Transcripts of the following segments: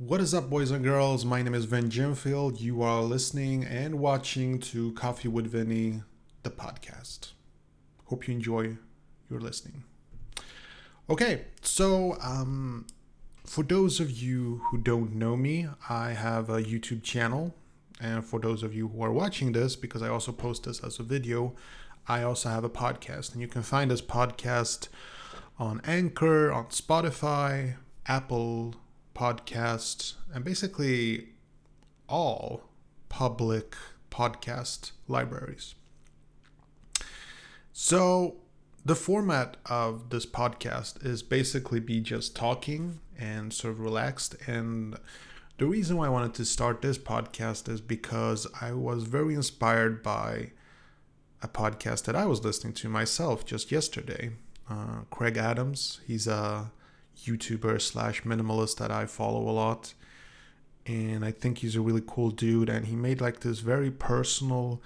What is up, boys and girls? My name is Vin Jimfield. You are listening and watching to Coffee with Vinny, the podcast. Hope you enjoy your listening. Okay, so um, for those of you who don't know me, I have a YouTube channel. And for those of you who are watching this, because I also post this as a video, I also have a podcast. And you can find this podcast on Anchor, on Spotify, Apple Podcast, and basically all public podcast libraries. So, the format of this podcast is basically be just talking and sort of relaxed. And the reason why I wanted to start this podcast is because I was very inspired by a podcast that I was listening to myself just yesterday. Uh, Craig Adams, he's a YouTuber slash minimalist that I follow a lot. And I think he's a really cool dude. And he made like this very personal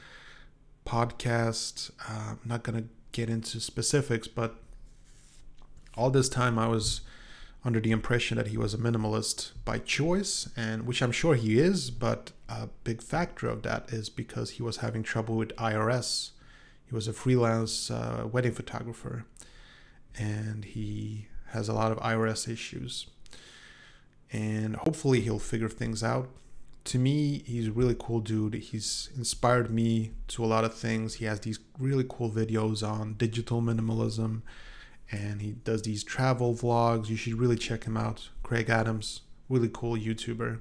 podcast. Uh, I'm not going to get into specifics, but all this time I was under the impression that he was a minimalist by choice, and which I'm sure he is, but a big factor of that is because he was having trouble with IRS. He was a freelance uh, wedding photographer, and he has a lot of IRS issues. And hopefully he'll figure things out. To me, he's a really cool dude. He's inspired me to a lot of things. He has these really cool videos on digital minimalism and he does these travel vlogs. You should really check him out. Craig Adams, really cool YouTuber.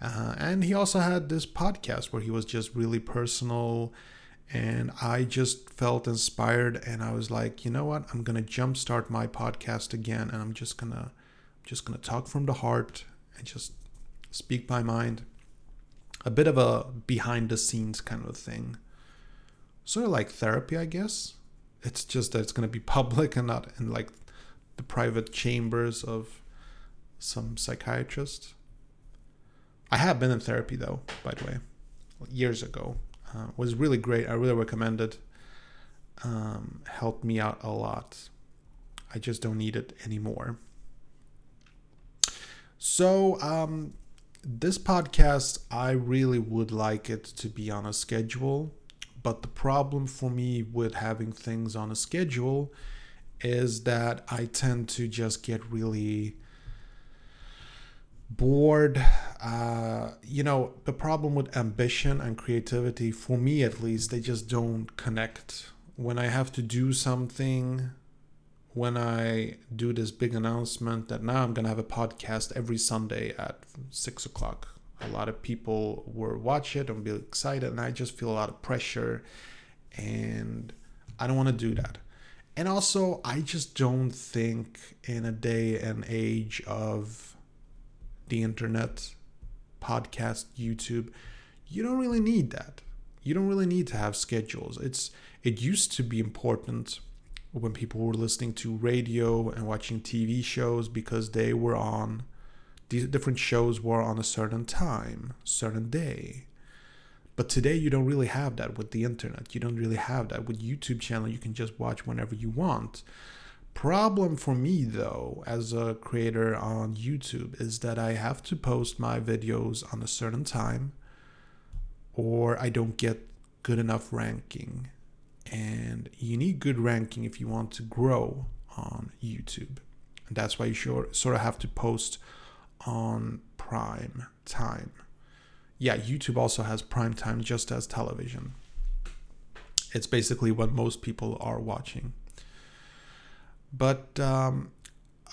Uh, and he also had this podcast where he was just really personal and I just felt inspired and I was like, you know what? I'm going to jumpstart my podcast again and I'm just going to just going to talk from the heart and just speak my mind. A bit of a behind the scenes kind of thing. Sort of like therapy, I guess. It's just that it's going to be public and not in like the private chambers of some psychiatrist. I have been in therapy though, by the way, years ago uh, was really great. I really recommend it. Um, helped me out a lot. I just don't need it anymore. So, um, this podcast, I really would like it to be on a schedule. But the problem for me with having things on a schedule is that I tend to just get really bored. Uh, you know, the problem with ambition and creativity, for me at least, they just don't connect. When I have to do something, when I do this big announcement that now I'm going to have a podcast every Sunday at six o'clock, a lot of people will watch it and be excited, and I just feel a lot of pressure, and I don't want to do that. And also, I just don't think in a day and age of the internet, podcast, YouTube, you don't really need that. You don't really need to have schedules. It's it used to be important when people were listening to radio and watching TV shows because they were on these different shows were on a certain time, certain day. But today you don't really have that with the internet. You don't really have that with YouTube channel. You can just watch whenever you want. Problem for me though, as a creator on YouTube, is that I have to post my videos on a certain time or I don't get good enough ranking. And you need good ranking if you want to grow on YouTube. And that's why you sure, sort of have to post on prime time. Yeah, YouTube also has prime time just as television. It's basically what most people are watching. But um,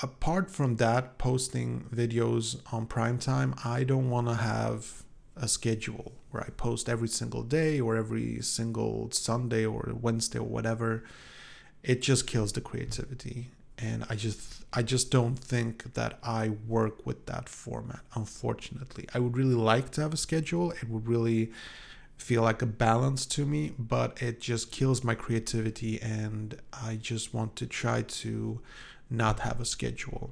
apart from that, posting videos on prime time, I don't want to have a schedule where I post every single day or every single Sunday or Wednesday or whatever. It just kills the creativity. And I just I just don't think that I work with that format, unfortunately. I would really like to have a schedule. It would really feel like a balance to me, but it just kills my creativity and I just want to try to not have a schedule.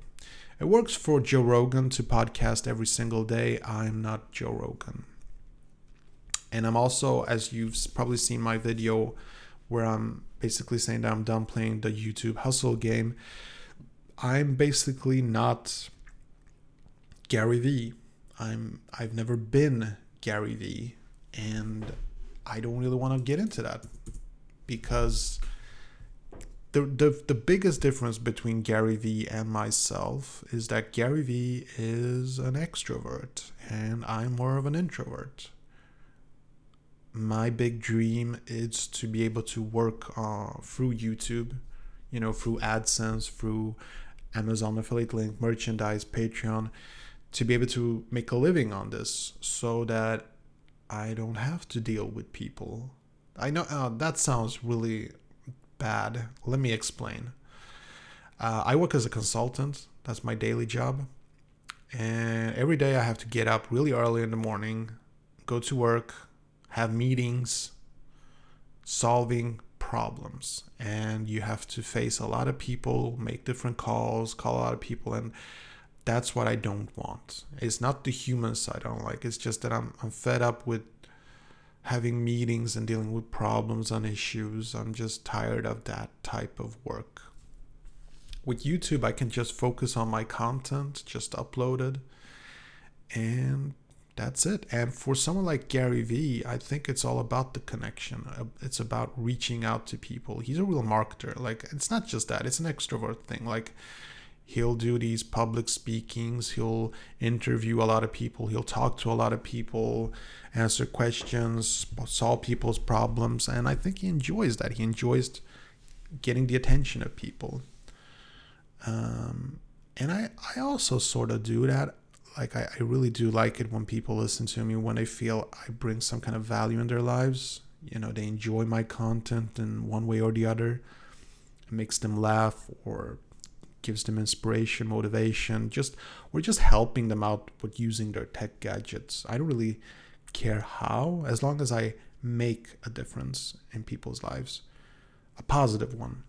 It works for Joe Rogan to podcast every single day. I'm not Joe Rogan. And I'm also, as you've probably seen my video where I'm basically saying that I'm done playing the YouTube hustle game, I'm basically not Gary Vee. I'm I've never been Gary Vee and I don't really want to get into that because the, the the biggest difference between Gary Vee and myself is that Gary Vee is an extrovert and I'm more of an introvert. My big dream is to be able to work uh, through YouTube, you know, through AdSense, through Amazon affiliate link, merchandise, Patreon, to be able to make a living on this so that I don't have to deal with people. I know uh, that sounds really bad. Let me explain. Uh, I work as a consultant, that's my daily job. And every day I have to get up really early in the morning, go to work, have meetings, solving problems. And you have to face a lot of people, make different calls, call a lot of people. And that's what I don't want. It's not the human side I don't like. It's just that I'm, I'm fed up with having meetings and dealing with problems and issues. I'm just tired of that type of work. With YouTube, I can just focus on my content, just upload it, and that's it. And for someone like Gary Vee, I think it's all about the connection. Uh, it's about reaching out to people. He's a real marketer. Like, it's not just that, it's an extrovert thing. Like, he'll do these public speakings. He'll interview a lot of people. He'll talk to a lot of people answer questions solve people's problems. And i think he enjoys that. He enjoys getting the attention of people. Um, and I, I also sort of do that. Like I, I really do like it when people listen to me when they feel i bring some kind of value in their lives. You know they enjoy my content in one way or the other. It makes them laugh or gives them inspiration, motivation. Just we're just helping them out with using their tech gadgets. I don't really care how, as long as I make a difference in people's lives, a positive one.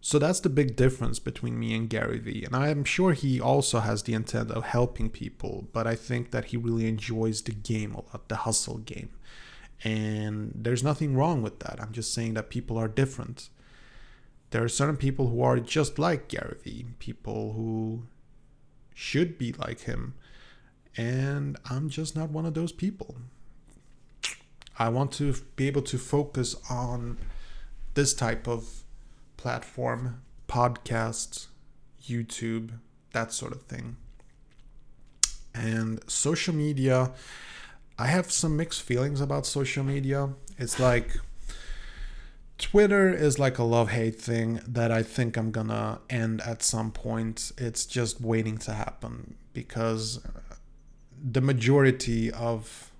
So that's the big difference between me and Gary Vee. And I'm sure he also has the intent of helping people, but I think that he really enjoys the game a lot, the hustle game. And there's nothing wrong with that. I'm just saying that people are different there are certain people who are just like Gary Vee, people who should be like him. And I'm just not one of those people. I want to be able to focus on this type of platform, podcasts, YouTube, that sort of thing. And social media, I have some mixed feelings about social media. It's like Twitter is like a love hate thing that I think I'm gonna end at some point. It's just waiting to happen because the majority of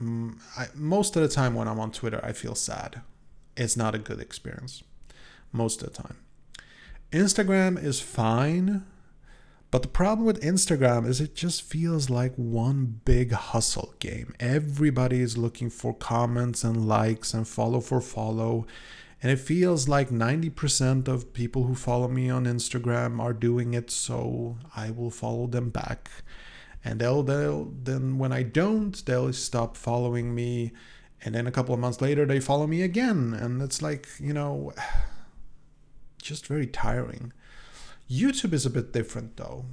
mm, I, most of the time when I'm on Twitter, I feel sad. It's not a good experience most of the time. Instagram is fine but the problem with Instagram is it just feels like one big hustle game. Everybody is looking for comments and likes and follow for follow. And it feels like 90% of people who follow me on Instagram are doing it, so I will follow them back. And they'll, they'll then when I don't, they'll stop following me. And then a couple of months later, they follow me again. And it's like, you know, just very tiring. YouTube is a bit different though.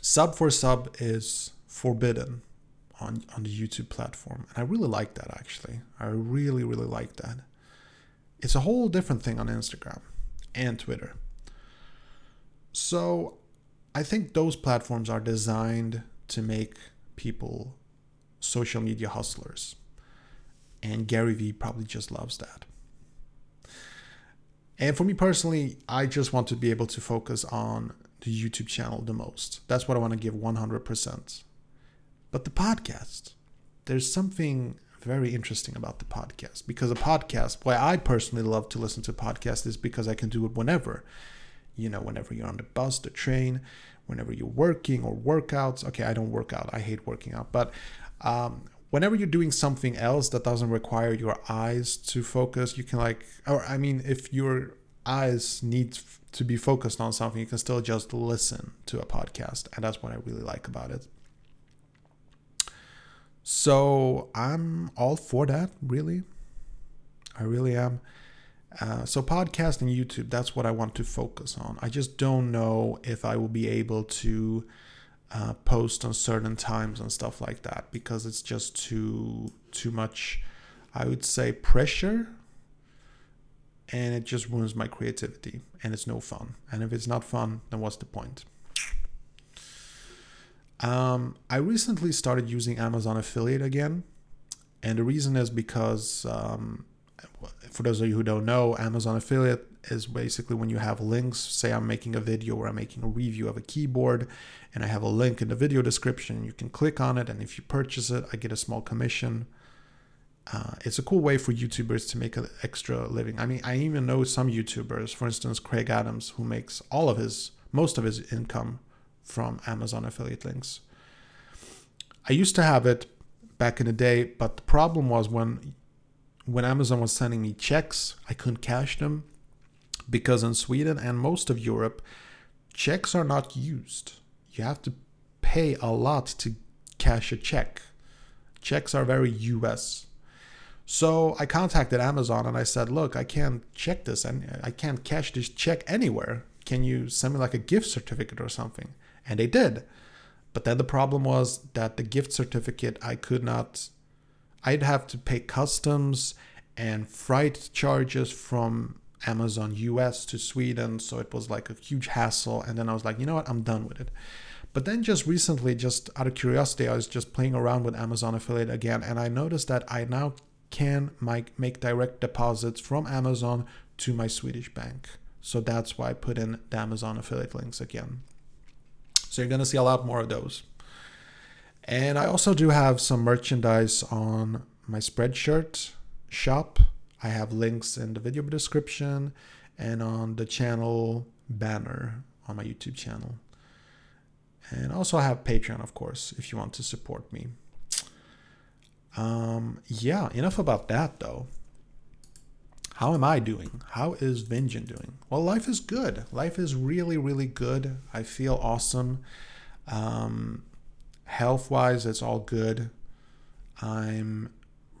Sub for sub is forbidden on, on the YouTube platform. And I really like that actually. I really, really like that. It's a whole different thing on Instagram and Twitter. So I think those platforms are designed to make people social media hustlers. And Gary Vee probably just loves that. And for me personally, I just want to be able to focus on the YouTube channel the most. That's what I want to give 100%. But the podcast, there's something very interesting about the podcast because a podcast, why I personally love to listen to podcasts is because I can do it whenever. You know, whenever you're on the bus, the train, whenever you're working or workouts. Okay, I don't work out. I hate working out. But um, whenever you're doing something else that doesn't require your eyes to focus, you can like, or I mean, if your eyes need to be focused on something, you can still just listen to a podcast, and that's what I really like about it. So I'm all for that, really. I really am. Uh, so podcast and YouTube, that's what I want to focus on. I just don't know if I will be able to uh, post on certain times and stuff like that because it's just too too much. I would say pressure, and it just ruins my creativity, and it's no fun. And if it's not fun, then what's the point? Um, I recently started using Amazon Affiliate again, and the reason is because um, for those of you who don't know, Amazon affiliate is basically when you have links. Say I'm making a video or I'm making a review of a keyboard, and I have a link in the video description. You can click on it, and if you purchase it, I get a small commission. Uh, it's a cool way for YouTubers to make an extra living. I mean, I even know some YouTubers, for instance, Craig Adams, who makes all of his, most of his income from Amazon affiliate links. I used to have it back in the day, but the problem was when when Amazon was sending me checks, I couldn't cash them because in Sweden and most of Europe, checks are not used. You have to pay a lot to cash a check. Checks are very US. So I contacted Amazon and I said, "Look, I can't check this and I can't cash this check anywhere. Can you send me like a gift certificate or something?" And they did. But then the problem was that the gift certificate I could not I'd have to pay customs and freight charges from Amazon US to Sweden. So it was like a huge hassle. And then I was like, you know what? I'm done with it. But then just recently, just out of curiosity, I was just playing around with Amazon affiliate again. And I noticed that I now can make, direct deposits from Amazon to my Swedish bank. So that's why I put in the Amazon affiliate links again. So you're going to see a lot more of those. And I also do have some merchandise on my Spreadshirt shop. I have links in the video description and on the channel banner on my YouTube channel. And also I have Patreon, of course, if you want to support me. Um, yeah, enough about that though. How am I doing? How is Vinjin doing? Well, life is good. Life is really, really good. I feel awesome. Um, health wise, it's all good. I'm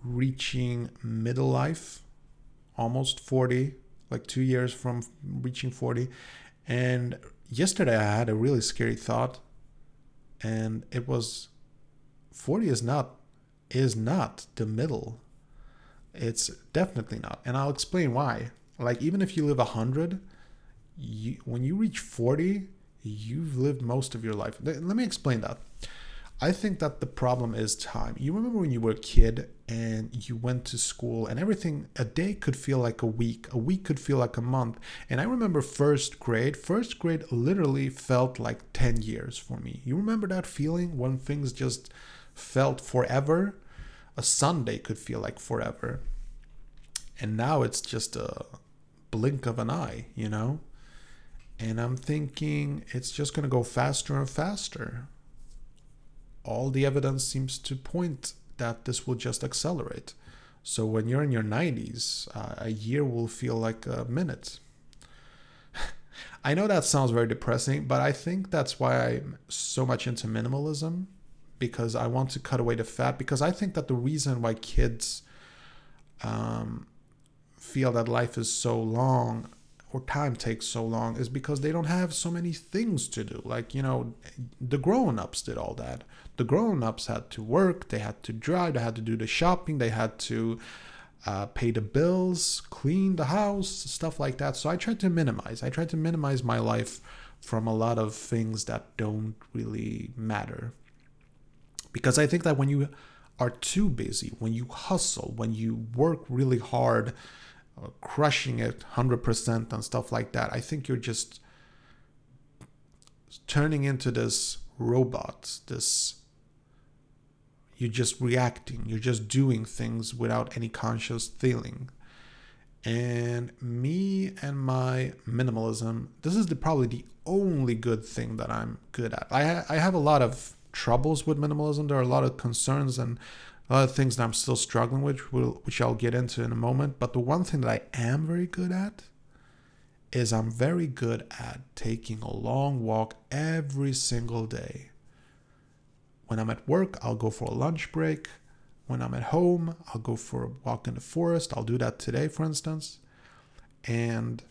reaching middle life, almost 40, like two years from reaching 40. And yesterday I had a really scary thought, and it was 40 is not is not the middle. It's definitely not. And I'll explain why. Like even if you live 100, you, when you reach 40, you've lived most of your life. Let me explain that. I think that the problem is time. You remember when you were a kid and you went to school and everything, a day could feel like a week, a week could feel like a month. And I remember first grade, first grade literally felt like 10 years for me. You remember that feeling when things just felt forever? A Sunday could feel like forever. And now it's just a blink of an eye, you know? And I'm thinking it's just going to go faster and faster all the evidence seems to point that this will just accelerate. So when you're in your 90s, uh, a year will feel like a minute. I know that sounds very depressing, but I think that's why I'm so much into minimalism because I want to cut away the fat. Because I think that the reason why kids um, feel that life is so long or time takes so long is because they don't have so many things to do. Like, you know, the grown ups did all that. The grown ups had to work, they had to drive, they had to do the shopping, they had to uh, pay the bills, clean the house, stuff like that. So I tried to minimize. I tried to minimize my life from a lot of things that don't really matter. Because I think that when you are too busy, when you hustle, when you work really hard, uh, crushing it 100% and stuff like that. I think you're just turning into this robot, this you're just reacting, you're just doing things without any conscious feeling. And me and my minimalism, this is the, probably the only good thing that I'm good at. I, I have a lot of troubles with minimalism. There are a lot of concerns and a lot of things that I'm still struggling with, which I'll get into in a moment. But the one thing that I am very good at is I'm very good at taking a long walk every single day. When I'm at work, I'll go for a lunch break. When I'm at home, I'll go for a walk in the forest. I'll do that today, for instance. and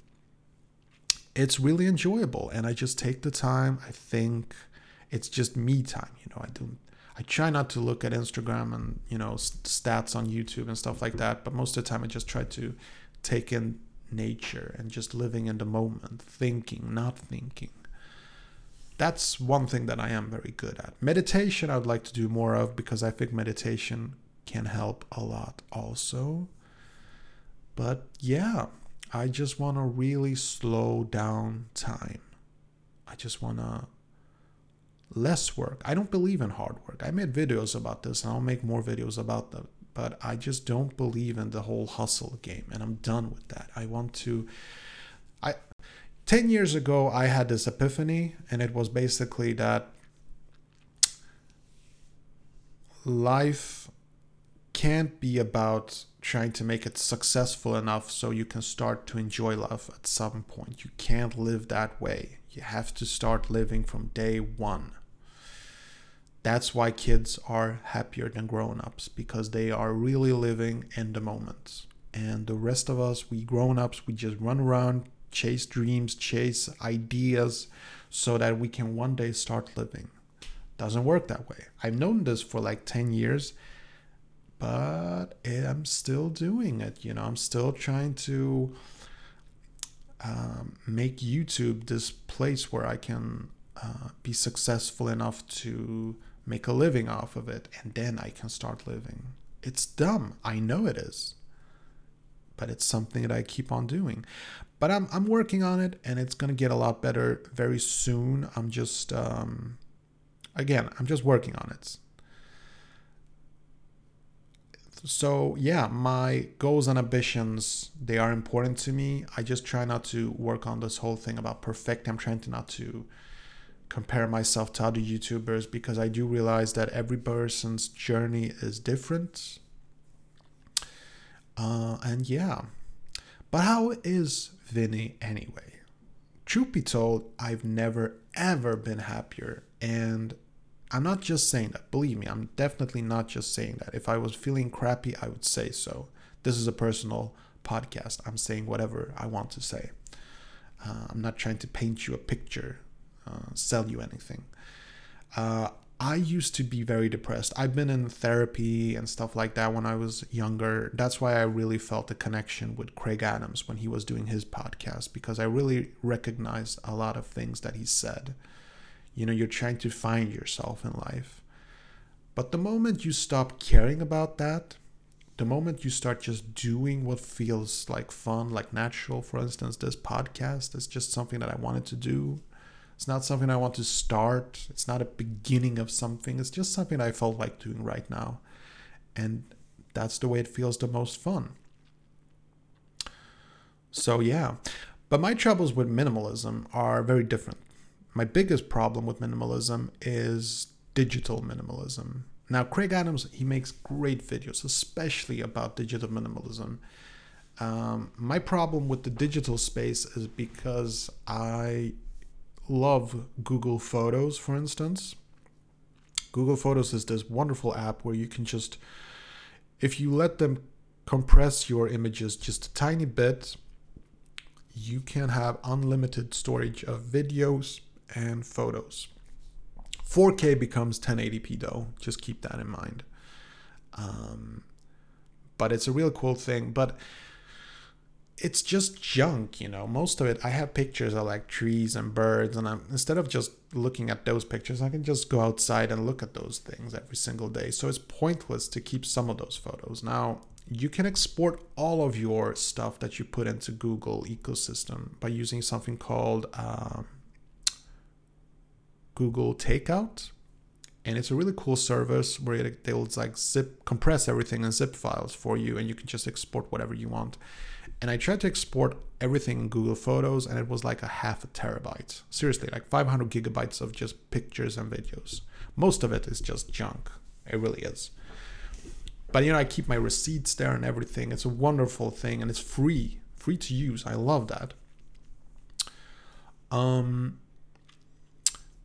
it's really enjoyable. And I just take the time. I think it's just me time. You know, I don't. I try not to look at Instagram and you know stats on YouTube and stuff like that. But most of the time, I just try to take in nature and just living in the moment, thinking, not thinking. That's one thing that I am very good at. Meditation, I would like to do more of because I think meditation can help a lot also. But yeah, I just want to really slow down time. I just want to less work. I don't believe in hard work. I made videos about this and I'll make more videos about that. But I just don't believe in the whole hustle game and I'm done with that. I want to 10 years ago I had this epiphany and it was basically that life can't be about trying to make it successful enough so you can start to enjoy life at some point. You can't live that way. You have to start living from day one. That's why kids are happier than grown ups because they are really living in the moment. And the rest of us, we grown ups, we just run around, chase dreams, chase ideas so that we can one day start living. Doesn't work that way. I've known this for like 10 years but I'm still doing it. You know, I'm still trying to um, make YouTube this place where I can uh, be successful enough to make a living off of it, and then I can start living. It's dumb. I know it is. But it's something that I keep on doing. But I'm, I'm working on it, and it's going to get a lot better very soon. I'm just, um, again, I'm just working on it. So yeah, my goals and ambitions they are important to me. I just try not to work on this whole thing about perfect. I'm trying to not to compare myself to other YouTubers because I do realize that every person's journey is different. Uh, and yeah, but how is Vinny anyway? Truth be told, I've never ever been happier, and I'm not just saying that. Believe me, I'm definitely not just saying that. If I was feeling crappy, I would say so. This is a personal podcast. I'm saying whatever I want to say. Uh, I'm not trying to paint you a picture, uh, sell you anything. Uh, I used to be very depressed. I've been in therapy and stuff like that when I was younger. That's why I really felt a connection with Craig Adams when he was doing his podcast because I really recognized a lot of things that he said you know you're trying to find yourself in life but the moment you stop caring about that the moment you start just doing what feels like fun like natural for instance this podcast is just something that i wanted to do it's not something i want to start. It's not a beginning of something. It's just something i felt like doing right now. And that's the way it feels the most fun. So yeah. But my troubles with minimalism are very different. My biggest problem with minimalism is digital minimalism. Now, Craig Adams, he makes great videos, especially about digital minimalism. Um, my problem with the digital space is because I love Google Photos, for instance. Google Photos is this wonderful app where you can just, if you let them compress your images just a tiny bit, you can have unlimited storage of videos, and photos. 4K becomes 1080p though, just keep that in mind. Um, but it's a real cool thing. But it's just junk, you know. Most of it, I have pictures of like trees and birds, and I'm instead of just looking at those pictures, I can just go outside and look at those things every single day. So it's pointless to keep some of those photos. Now, you can export all of your stuff that you put into Google ecosystem by using something called um, Google Takeout, and it's a really cool service where they'll like zip compress everything in zip files for you, and you can just export whatever you want. And I tried to export everything in Google Photos, and it was like a half a terabyte. Seriously, like 500 gigabytes of just pictures and videos. Most of it is just junk. It really is. But you know, I keep my receipts there and everything. It's a wonderful thing, and it's free, free to use. I love that. Um,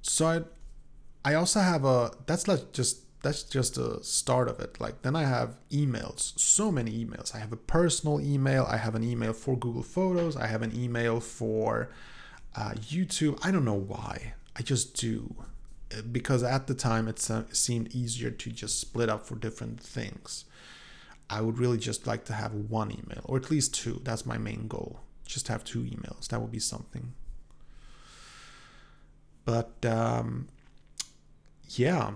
so I, I also have a that's like just that's just the start of it. Like then I have emails, so many emails. I have a personal email. I have an email for Google Photos. I have an email for uh, YouTube. I don't know why. I just do because at the time it seemed easier to just split up for different things. I would really just like to have one email or at least two. That's my main goal. Just have two emails. That would be something. But um, yeah,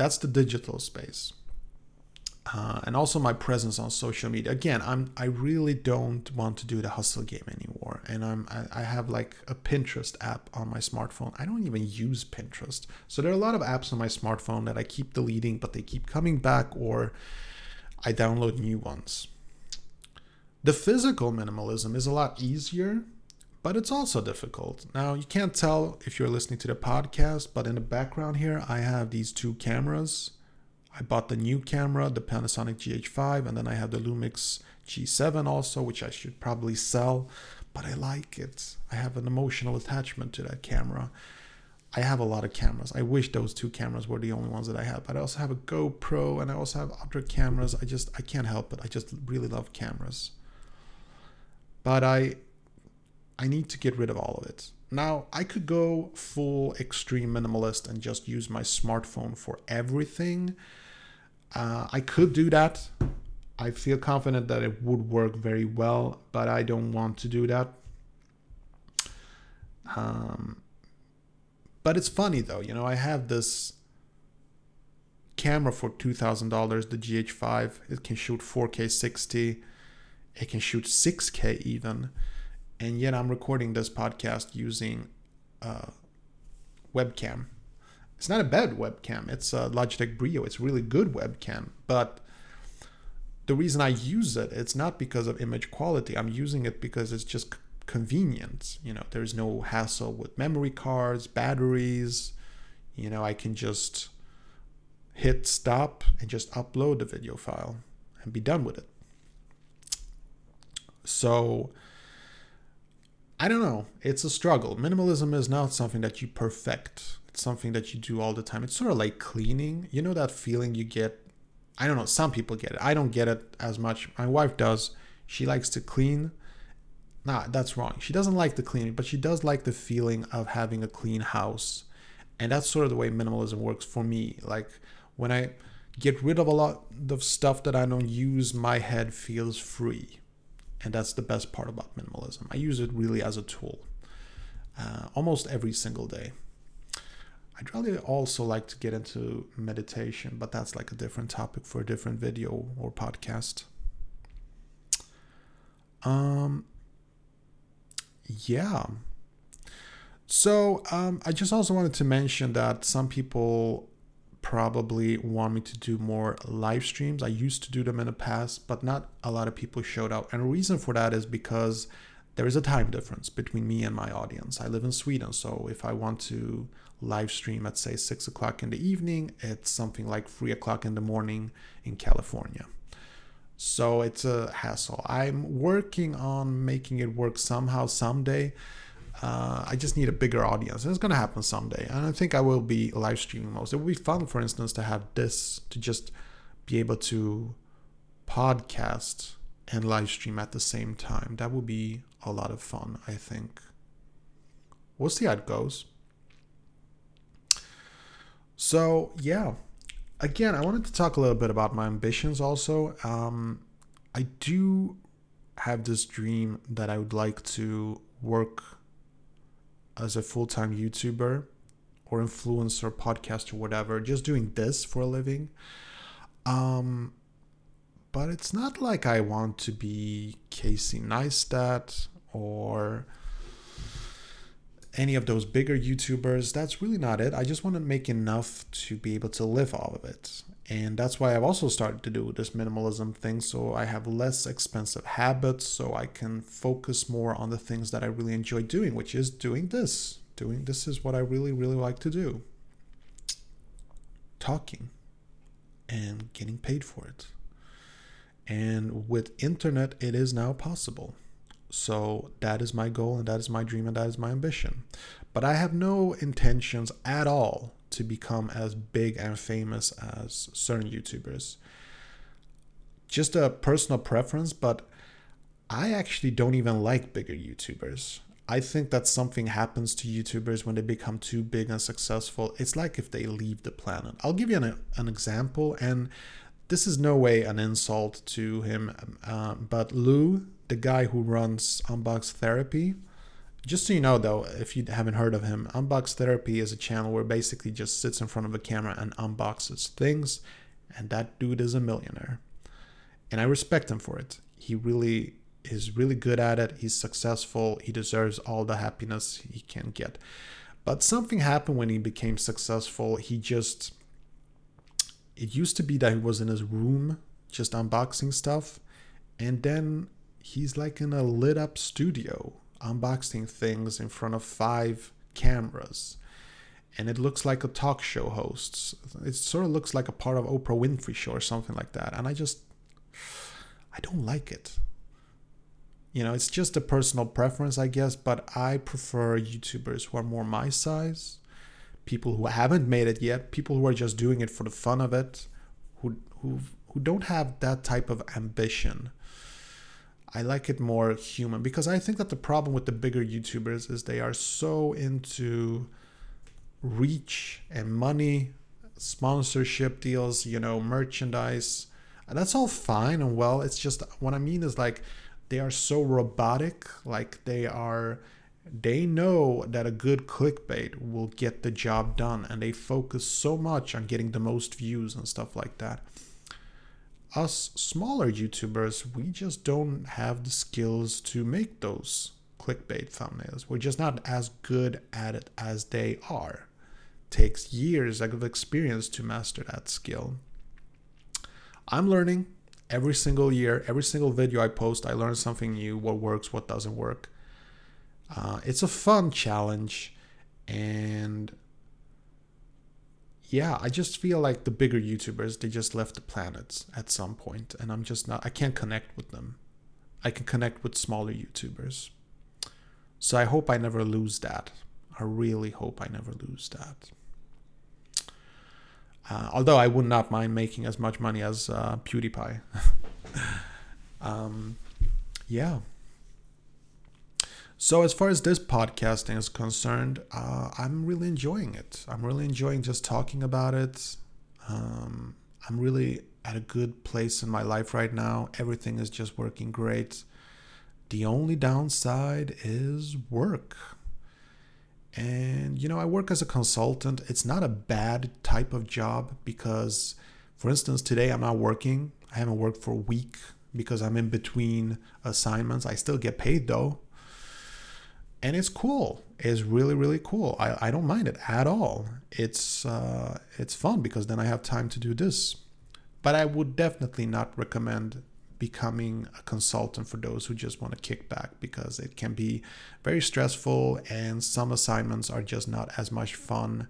that's the digital space. Uh, and also my presence on social media. Again, I'm I really don't want to do the hustle game anymore. And I'm I, I have like a Pinterest app on my smartphone. I don't even use Pinterest. So there are a lot of apps on my smartphone that I keep deleting, but they keep coming back or I download new ones. The physical minimalism is a lot easier but it's also difficult. Now, you can't tell if you're listening to the podcast, but in the background here, I have these two cameras. I bought the new camera, the Panasonic GH5, and then I have the Lumix G7 also, which I should probably sell, but I like it. I have an emotional attachment to that camera. I have a lot of cameras. I wish those two cameras were the only ones that I have, but I also have a GoPro and I also have other cameras. I just I can't help it. I just really love cameras. But I I need to get rid of all of it. Now, I could go full extreme minimalist and just use my smartphone for everything. Uh, I could do that. I feel confident that it would work very well, but I don't want to do that. Um, but it's funny though, you know, I have this camera for $2,000, the GH5. It can shoot 4K 60, it can shoot 6K even and yet I'm recording this podcast using a webcam. It's not a bad webcam. It's a Logitech Brio. It's a really good webcam, but the reason I use it, it's not because of image quality. I'm using it because it's just convenient. You know, there's no hassle with memory cards, batteries. You know, I can just hit stop and just upload the video file and be done with it. So I don't know. It's a struggle. Minimalism is not something that you perfect. It's something that you do all the time. It's sort of like cleaning. You know that feeling you get? I don't know. Some people get it. I don't get it as much. My wife does. She likes to clean. Nah, that's wrong. She doesn't like the cleaning, but she does like the feeling of having a clean house. And that's sort of the way minimalism works for me. Like when I get rid of a lot of stuff that I don't use, my head feels free and that's the best part about minimalism. I use it really as a tool uh, almost every single day. I'd really also like to get into meditation, but that's like a different topic for a different video or podcast. Um, yeah. So um, I just also wanted to mention that some people probably want me to do more live streams. I used to do them in the past, but not a lot of people showed up. And the reason for that is because there is a time difference between me and my audience. I live in Sweden, so if I want to live stream at say six o'clock in the evening, it's something like three o'clock in the morning in California. So it's a hassle. I'm working on making it work somehow someday. Uh, I just need a bigger audience. And it's going to happen someday. And I think I will be live streaming most. It would be fun, for instance, to have this, to just be able to podcast and live stream at the same time. That would be a lot of fun, I think. We'll see how it goes. So, yeah. Again, I wanted to talk a little bit about my ambitions also. Um, I do have this dream that I would like to work as a full time YouTuber or influencer, podcaster, whatever, just doing this for a living. Um, but it's not like I want to be Casey Neistat or any of those bigger YouTubers. That's really not it. I just want to make enough to be able to live off of it. And that's why I've also started to do this minimalism thing. So I have less expensive habits, so I can focus more on the things that I really enjoy doing, which is doing this. Doing this is what I really, really like to do talking and getting paid for it. And with internet, it is now possible. So that is my goal, and that is my dream, and that is my ambition. But I have no intentions at all to become as big and famous as certain YouTubers. Just a personal preference, but I actually don't even like bigger YouTubers. I think that something happens to YouTubers when they become too big and successful. It's like if they leave the planet. I'll give you an, an example, and this is no way an insult to him, uh, but Lou, the guy who runs Unbox Therapy, just so you know, though, if you haven't heard of him, Unbox Therapy is a channel where basically just sits in front of a camera and unboxes things, and that dude is a millionaire. And I respect him for it. He really is really good at it. He's successful. He deserves all the happiness he can get. But something happened when he became successful. He just. It used to be that he was in his room just unboxing stuff, and then he's like in a lit up studio unboxing things in front of five cameras. And it looks like a talk show host. It sort of looks like a part of Oprah Winfrey show or something like that. And I just I don't like it. You know, it's just a personal preference, I guess, but I prefer YouTubers who are more my size, people who haven't made it yet, people who are just doing it for the fun of it, who who who don't have that type of ambition I like it more human because I think that the problem with the bigger YouTubers is they are so into reach and money, sponsorship deals, you know, merchandise. And that's all fine and well. It's just what I mean is like they are so robotic, like they are they know that a good clickbait will get the job done and they focus so much on getting the most views and stuff like that us smaller YouTubers, we just don't have the skills to make those clickbait thumbnails. We're just not as good at it as they are. Takes years of experience to master that skill. I'm learning every single year, every single video I post, I learn something new what works, what doesn't work. Uh, it's a fun challenge, and yeah, I just feel like the bigger YouTubers, they just left the planet at some point, and I'm just not, I can't connect with them. I can connect with smaller YouTubers. So I hope I never lose that. I really hope I never lose that. Uh, although I would not mind making as much money as uh, PewDiePie. um, yeah. So, as far as this podcasting is concerned, uh, I'm really enjoying it. I'm really enjoying just talking about it. Um, I'm really at a good place in my life right now. Everything is just working great. The only downside is work. And, you know, I work as a consultant. It's not a bad type of job because, for instance, today I'm not working. I haven't worked for a week because I'm in between assignments. I still get paid though and it's cool. It's really really cool. I, I don't mind it at all. It's uh, it's fun because then i have time to do this. But i would definitely not recommend becoming a consultant for those who just want to kick back because it can be very stressful and some assignments are just not as much fun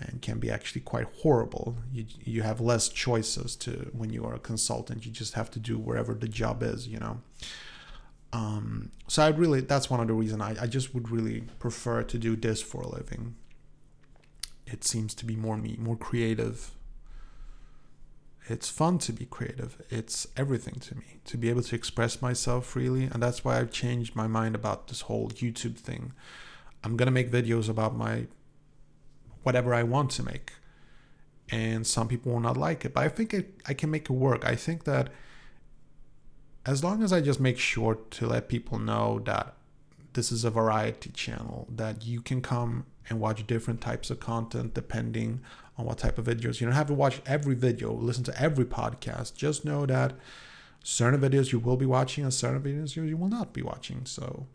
and can be actually quite horrible. You, you have less choices to when you are a consultant you just have to do wherever the job is you know um, so I really that's one of the reasons I, I just would really prefer to do this for a living. It seems to be more me, more creative. It's fun to be creative. It's everything to me to be able to express myself freely, and that's why I've changed my mind about this whole YouTube thing. I'm gonna make videos about my whatever I want to make, and some people will not like it, but I think it, I can make it work. I think that as long as I just make sure to let people know that this is a variety channel, that you can come and watch different types of content depending on what type of videos. You don't have to watch every video, listen to every podcast. Just know that certain videos you will be watching and certain videos you will not be watching. So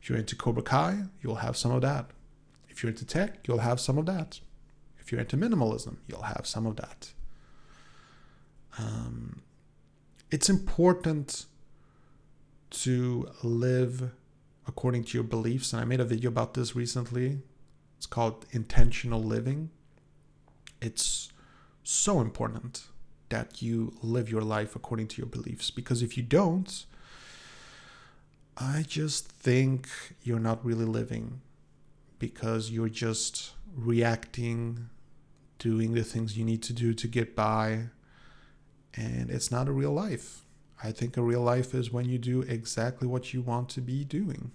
if you're into Cobra Kai, you'll have some of that. If you're into tech, you'll have some of that. If you're into minimalism, you'll have some of that. Um, it's important to live according to your beliefs. And I made a video about this recently. It's called Intentional Living. It's so important that you live your life according to your beliefs because if you don't, I just think you're not really living because you're just reacting doing the things you need to do to get by. And it's not a real life. I think a real life is when you do exactly what you want to be doing.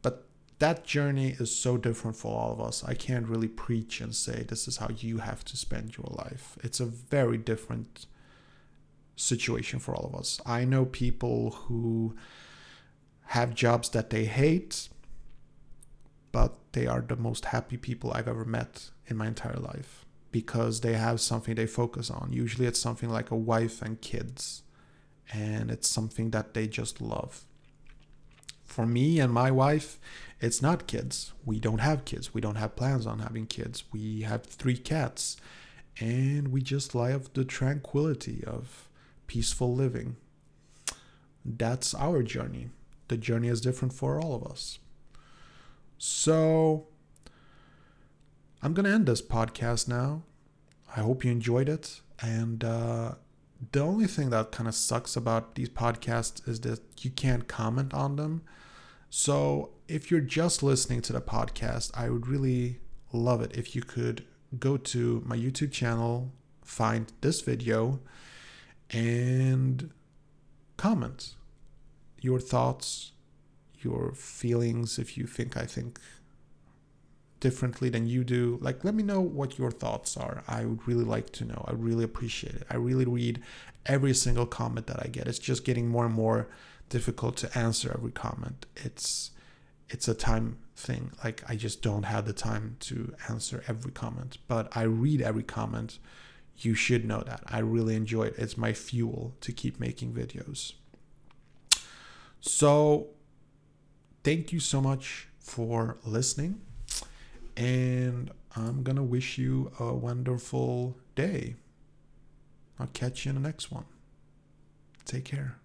But that journey is so different for all of us. I can't really preach and say this is how you have to spend your life. It's a very different situation for all of us. I know people who have jobs that they hate, but they are the most happy people I've ever met in my entire life because they have something they focus on. Usually it's something like a wife and kids, and it's something that they just love. For me and my wife, it's not kids. We don't have kids. We don't have plans on having kids. We have three cats, and we just love the tranquility of peaceful living. That's our journey. The journey is different for all of us. So, I'm going to end this podcast now. I hope you enjoyed it. And uh, the only thing that kind of sucks about these podcasts is that you can't comment on them. So, if you're just listening to the podcast, I would really love it if you could go to my YouTube channel, find this video, and comment your thoughts, your feelings if you think I think differently than you do. Like, let me know what your thoughts are. I would really like to know. I really appreciate it. I really read every single comment that I get. It's just getting more and more difficult to answer every comment. It's it's a time thing. Like I just don't have the time to answer every comment, but I read every comment. You should know that. I really enjoy it. It's my fuel to keep making videos. So, thank you so much for listening. And I'm going to wish you a wonderful day. I'll catch you in the next one. Take care.